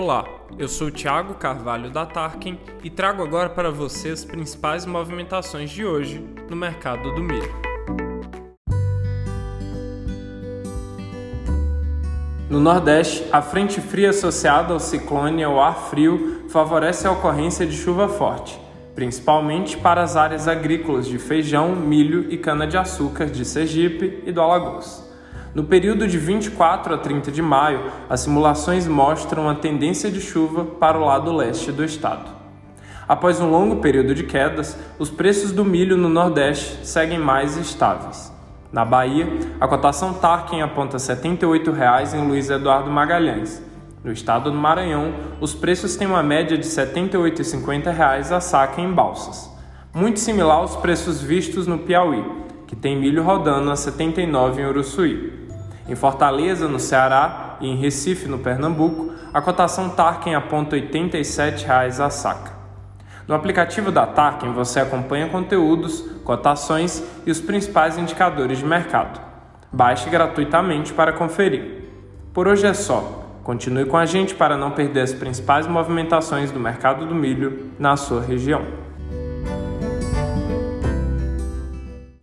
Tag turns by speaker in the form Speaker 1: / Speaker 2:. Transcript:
Speaker 1: Olá, eu sou Thiago Carvalho da Tarkin e trago agora para você as principais movimentações de hoje no mercado do milho. No Nordeste, a frente fria associada ao ciclone ao ar frio favorece a ocorrência de chuva forte, principalmente para as áreas agrícolas de feijão, milho e cana-de-açúcar de Sergipe e do Alagoas. No período de 24 a 30 de maio, as simulações mostram a tendência de chuva para o lado leste do estado. Após um longo período de quedas, os preços do milho no Nordeste seguem mais estáveis. Na Bahia, a cotação Tarkin aponta R$ 78,00 em Luiz Eduardo Magalhães. No estado do Maranhão, os preços têm uma média de R$ 78,50 a saca em balsas, muito similar aos preços vistos no Piauí, que tem milho rodando a 79 em Uruçuí. Em Fortaleza, no Ceará, e em Recife, no Pernambuco, a cotação Tarkin aponta R$ 87,00 a saca. No aplicativo da Tarkin você acompanha conteúdos, cotações e os principais indicadores de mercado. Baixe gratuitamente para conferir. Por hoje é só. Continue com a gente para não perder as principais movimentações do mercado do milho na sua região.